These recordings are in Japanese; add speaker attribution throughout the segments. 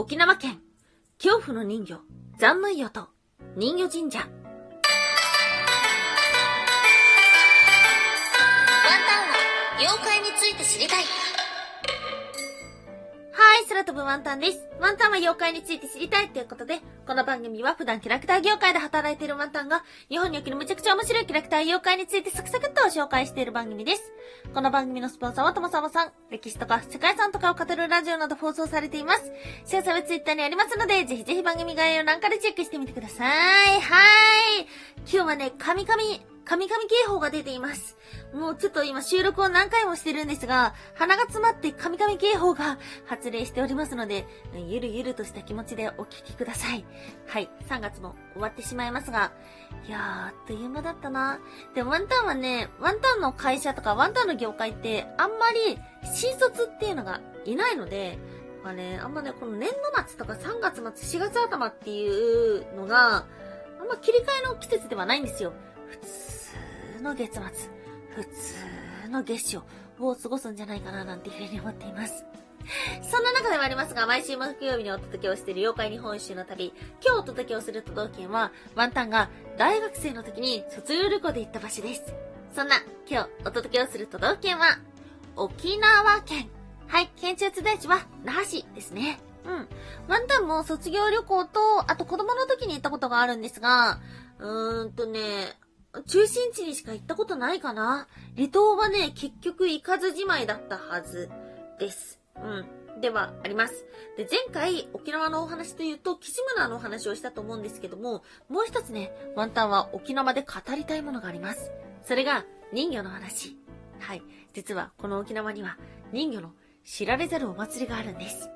Speaker 1: 沖縄県、恐怖の人魚、残の湯と、人魚神社。ワン
Speaker 2: タンは妖怪について知りたい。
Speaker 1: 空飛ぶワンタンです。ワンタンは妖怪について知りたいということで、この番組は普段キャラクター業界で働いているワンタンが、日本におけるむちゃくちゃ面白いキャラクター妖怪についてサクサクっと紹介している番組です。この番組のスポンサーはともさまさん、歴史とか世界遺産とかを語るラジオなど放送されています。詳細はツイッターにありますので、ぜひぜひ番組概要欄からチェックしてみてください。はい。今日はね、神々、神々警報が出ています。もうちょっと今収録を何回もしてるんですが、鼻が詰まって神々警報が発令しておりますので、ゆるゆるとした気持ちでお聞きください。はい、3月も終わってしまいますが、いやー、あっという間だったな。でワンタンはね、ワンタンの会社とかワンタンの業界ってあんまり新卒っていうのがいないので、まあね、あんまね、この年度末とか3月末、4月頭っていうのが、あんま切り替えの季節ではないんですよ。普の月末、普通の月初を過ごすんじゃないかななんていうふうに思っています。そんな中でもありますが、毎週木曜日にお届けをしている妖怪日本一周の旅、今日お届けをする都道府県は、ワンタンが大学生の時に卒業旅行で行った場所です。そんな、今日お届けをする都道府県は、沖縄県。はい、県中津大地は那覇市ですね。うん。ワンタンも卒業旅行と、あと子供の時に行ったことがあるんですが、うーんとね、中心地にしか行ったことないかな離島はね、結局行かずじまいだったはずです。うん。では、あります。で、前回沖縄のお話というと、岸村のお話をしたと思うんですけども、もう一つね、ワンタンは沖縄で語りたいものがあります。それが、人魚の話。はい。実は、この沖縄には、人魚の知られざるお祭りがあるんです。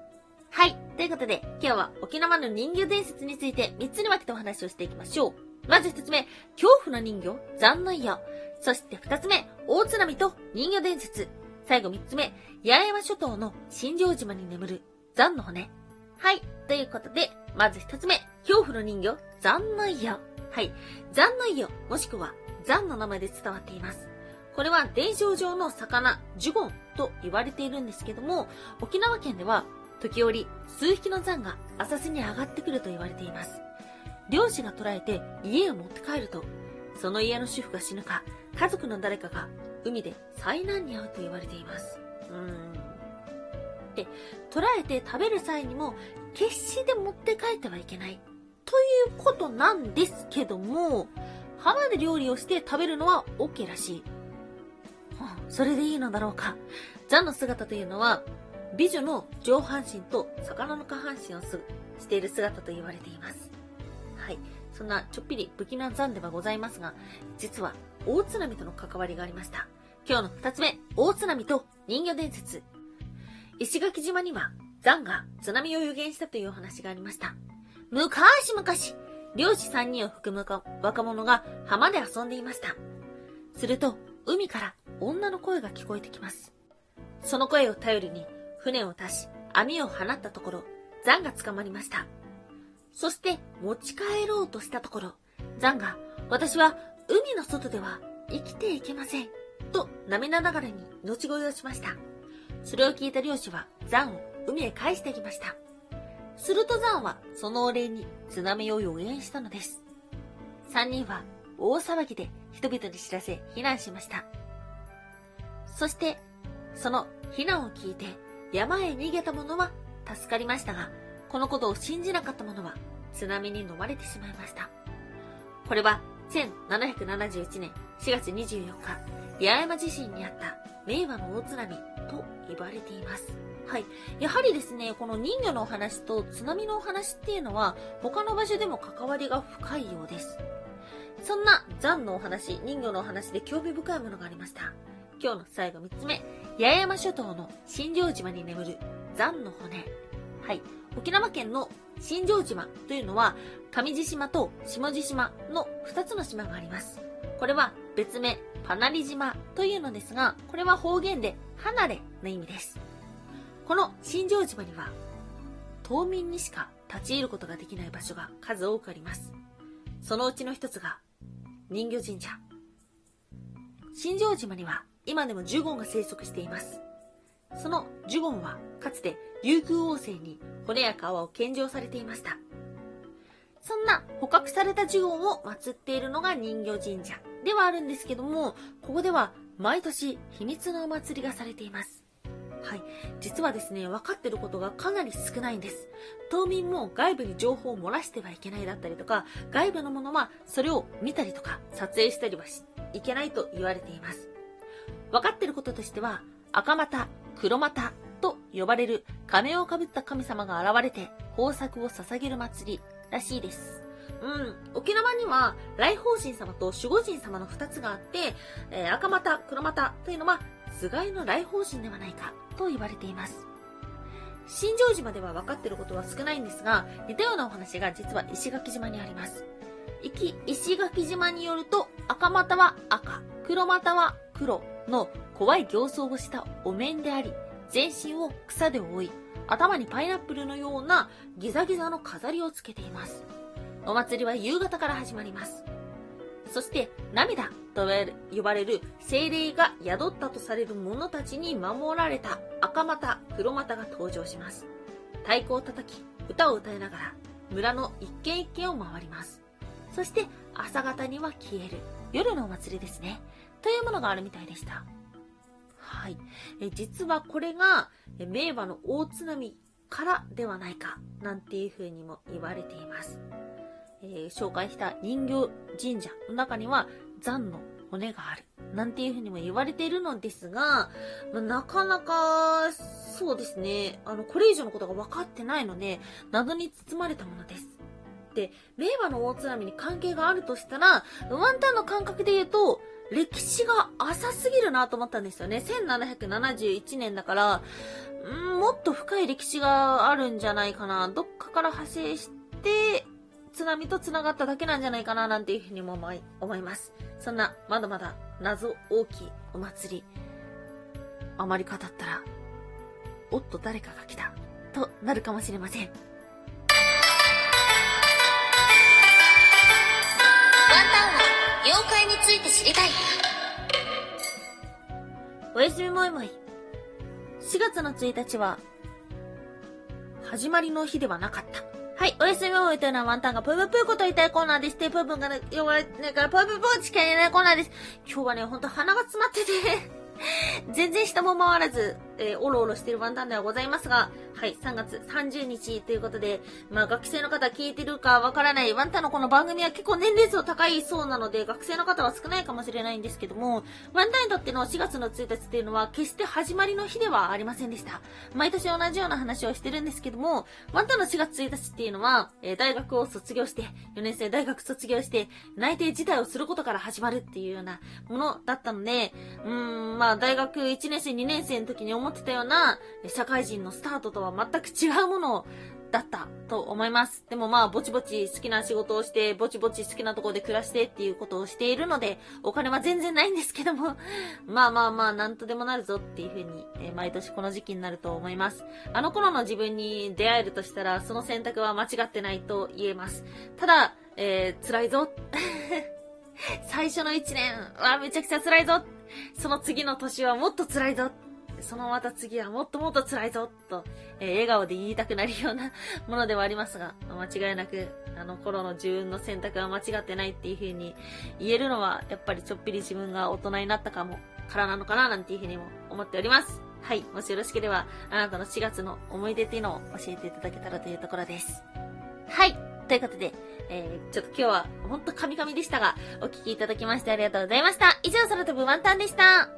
Speaker 1: はい。ということで、今日は沖縄の人魚伝説について3つに分けてお話をしていきましょう。まず一つ目、恐怖の人魚、残念よ。そして二つ目、大津波と人魚伝説。最後三つ目、八重山諸島の新庄島に眠る残の骨。はい。ということで、まず一つ目、恐怖の人魚、残念よ。はい。残念よ、もしくは残の名前で伝わっています。これは伝承上の魚、ジュゴンと言われているんですけども、沖縄県では時折数匹の残が浅瀬に上がってくると言われています。漁師が捕らえて家を持って帰ると、その家の主婦が死ぬか、家族の誰かが海で災難に遭うと言われています。うーん。で、捕らえて食べる際にも、決して持って帰ってはいけない。ということなんですけども、浜で料理をして食べるのは OK らしい。それでいいのだろうか。ザの姿というのは、美女の上半身と魚の下半身をすしている姿と言われています。はい。そんなちょっぴり不気味な残ではございますが、実は大津波との関わりがありました。今日の二つ目、大津波と人魚伝説。石垣島には残が津波を予言したというお話がありました。昔々、漁師三人を含む若者が浜で遊んでいました。すると、海から女の声が聞こえてきます。その声を頼りに船を足し、網を放ったところ、残が捕まりました。そして持ち帰ろうとしたところ、ザンが、私は海の外では生きていけません。と涙ながらに命乞いをしました。それを聞いた漁師はザンを海へ返してきました。するとザンはそのお礼に津波を予言したのです。三人は大騒ぎで人々に知らせ避難しました。そして、その避難を聞いて山へ逃げた者は助かりましたが、このことを信じなかった者は津波に飲まれてしまいました。これは1771年4月24日、八重山地震にあった名和の大津波と言われています。はい。やはりですね、この人魚のお話と津波のお話っていうのは他の場所でも関わりが深いようです。そんな残のお話、人魚のお話で興味深いものがありました。今日の最後3つ目、八重山諸島の新庄島に眠る残の骨。はい。沖縄県の新庄島というのは、上地島と下地島の2つの島があります。これは別名、パナリ島というのですが、これは方言で離れの意味です。この新庄島には、島民にしか立ち入ることができない場所が数多くあります。そのうちの一つが、人魚神社。新庄島には今でもジュゴンが生息しています。そのジュゴンはかつて竜宮王政に骨や皮を献上されていました。そんな捕獲されたジュゴンを祀っているのが人魚神社ではあるんですけども、ここでは毎年秘密のお祭りがされています。はい。実はですね、分かってることがかなり少ないんです。島民も外部に情報を漏らしてはいけないだったりとか、外部のものはそれを見たりとか撮影したりはいけないと言われています。分かってることとしては、赤股、黒股呼ばれる仮面をかぶった神様が現れて豊作を捧げる祭りらしいです。うん。沖縄には、来宝神様と守護神様の二つがあって、えー赤股、黒股というのは、菅井の来宝神ではないかと言われています。新庄島では分かっていることは少ないんですが、似たようなお話が実は石垣島にあります。いき石垣島によると、赤股は赤、黒股は黒の怖い形相をしたお面であり、全身を草で覆い、頭にパイナップルのようなギザギザの飾りをつけています。お祭りは夕方から始まります。そして、涙と呼ばれる精霊が宿ったとされる者たちに守られた赤股、黒股が登場します。太鼓を叩き、歌を歌いながら、村の一軒一軒を回ります。そして、朝方には消える。夜のお祭りですね。というものがあるみたいでした。はい。え実はこれが、名馬の大津波からではないか、なんていう風にも言われています。えー紹介した人形神社の中には、残の骨がある。なんていう風にも言われているのですが、まあなかなか、そうですね、あの、これ以上のことが分かってないので、謎に包まれたものです。で、名馬の大津波に関係があるとしたら、ワンタンの感覚で言うと、歴史が浅すぎるなと思ったんですよね。1771年だから、んもっと深い歴史があるんじゃないかな。どっかから派生して、津波と繋がっただけなんじゃないかな、なんていうふうにも思い思います。そんな、まだまだ謎大きいお祭り。あまり語ったら、おっと誰かが来た、となるかもしれません。
Speaker 2: 妖怪について知りたい。
Speaker 1: おやすみもいもい。4月の1日は、始まりの日ではなかった。はい、おやすみもいというのはワンタンがぷぶぷーこと言いたいコーナーです。で、ぷぶんがね、言われてないから、ぷぶぷーしか言えないコーナーです。今日はね、ほんと鼻が詰まってて、全然下も回らず、えーおろおろしてるワンタンではございますが、はい、3月30日ということで、まあ学生の方聞いてるかわからない、ワンタのこの番組は結構年齢層高いそうなので、学生の方は少ないかもしれないんですけども、ワンタにとっての4月の1日っていうのは決して始まりの日ではありませんでした。毎年同じような話をしてるんですけども、ワンタの4月1日っていうのは、えー大学を卒業して、4年生大学卒業して、内定自体をすることから始まるっていうようなものだったので、うーん、まあ大学1年生、2年生の時に思ってたような、社会人のスタートとは全く違うものだったと思います。でもまあ、ぼちぼち好きな仕事をして、ぼちぼち好きなところで暮らしてっていうことをしているので、お金は全然ないんですけども、まあまあまあ、なんとでもなるぞっていうふうに、え毎年この時期になると思います。あの頃の自分に出会えるとしたら、その選択は間違ってないと言えます。ただ、えー辛いぞ。最初の1年はめちゃくちゃ辛いぞ。その次の年はもっと辛いぞ。そのまた次はもっともっと辛いぞ。と、えー笑顔で言いたくなるようなものではありますが、間違いなく、あの頃の自分の選択は間違ってないっていう風に言えるのは、やっぱりちょっぴり自分が大人になったかも、からなのかななんていう風にも思っております。はい。もしよろしければ、あなたの4月の思い出っていうのを教えていただけたらというところです。はい。ということで、えー、ちょっと今日はほんとカミカミでしたが、お聞きいただきましてありがとうございました。以上、空飛ぶワンタンでした。